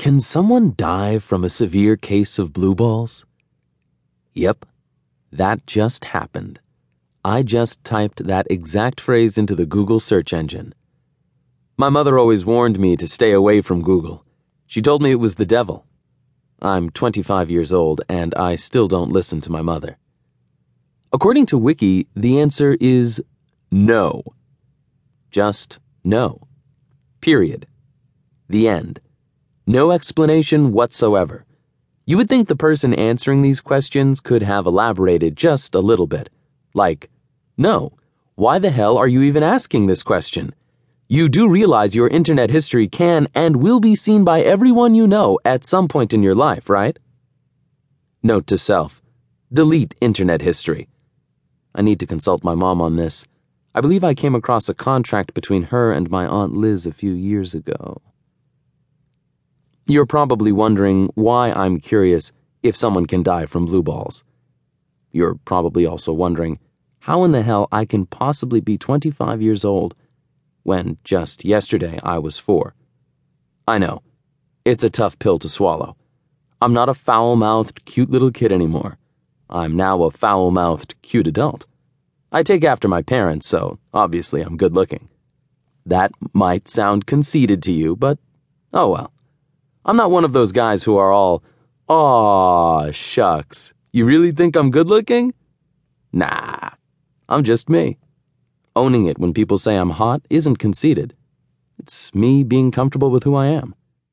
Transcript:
Can someone die from a severe case of blue balls? Yep, that just happened. I just typed that exact phrase into the Google search engine. My mother always warned me to stay away from Google. She told me it was the devil. I'm 25 years old, and I still don't listen to my mother. According to Wiki, the answer is no. Just no. Period. The end. No explanation whatsoever. You would think the person answering these questions could have elaborated just a little bit. Like, no, why the hell are you even asking this question? You do realize your internet history can and will be seen by everyone you know at some point in your life, right? Note to self delete internet history. I need to consult my mom on this. I believe I came across a contract between her and my Aunt Liz a few years ago. You're probably wondering why I'm curious if someone can die from blue balls. You're probably also wondering how in the hell I can possibly be 25 years old when just yesterday I was four. I know, it's a tough pill to swallow. I'm not a foul mouthed, cute little kid anymore. I'm now a foul mouthed, cute adult. I take after my parents, so obviously I'm good looking. That might sound conceited to you, but oh well. I'm not one of those guys who are all, aw, shucks. You really think I'm good looking? Nah, I'm just me. Owning it when people say I'm hot isn't conceited. It's me being comfortable with who I am.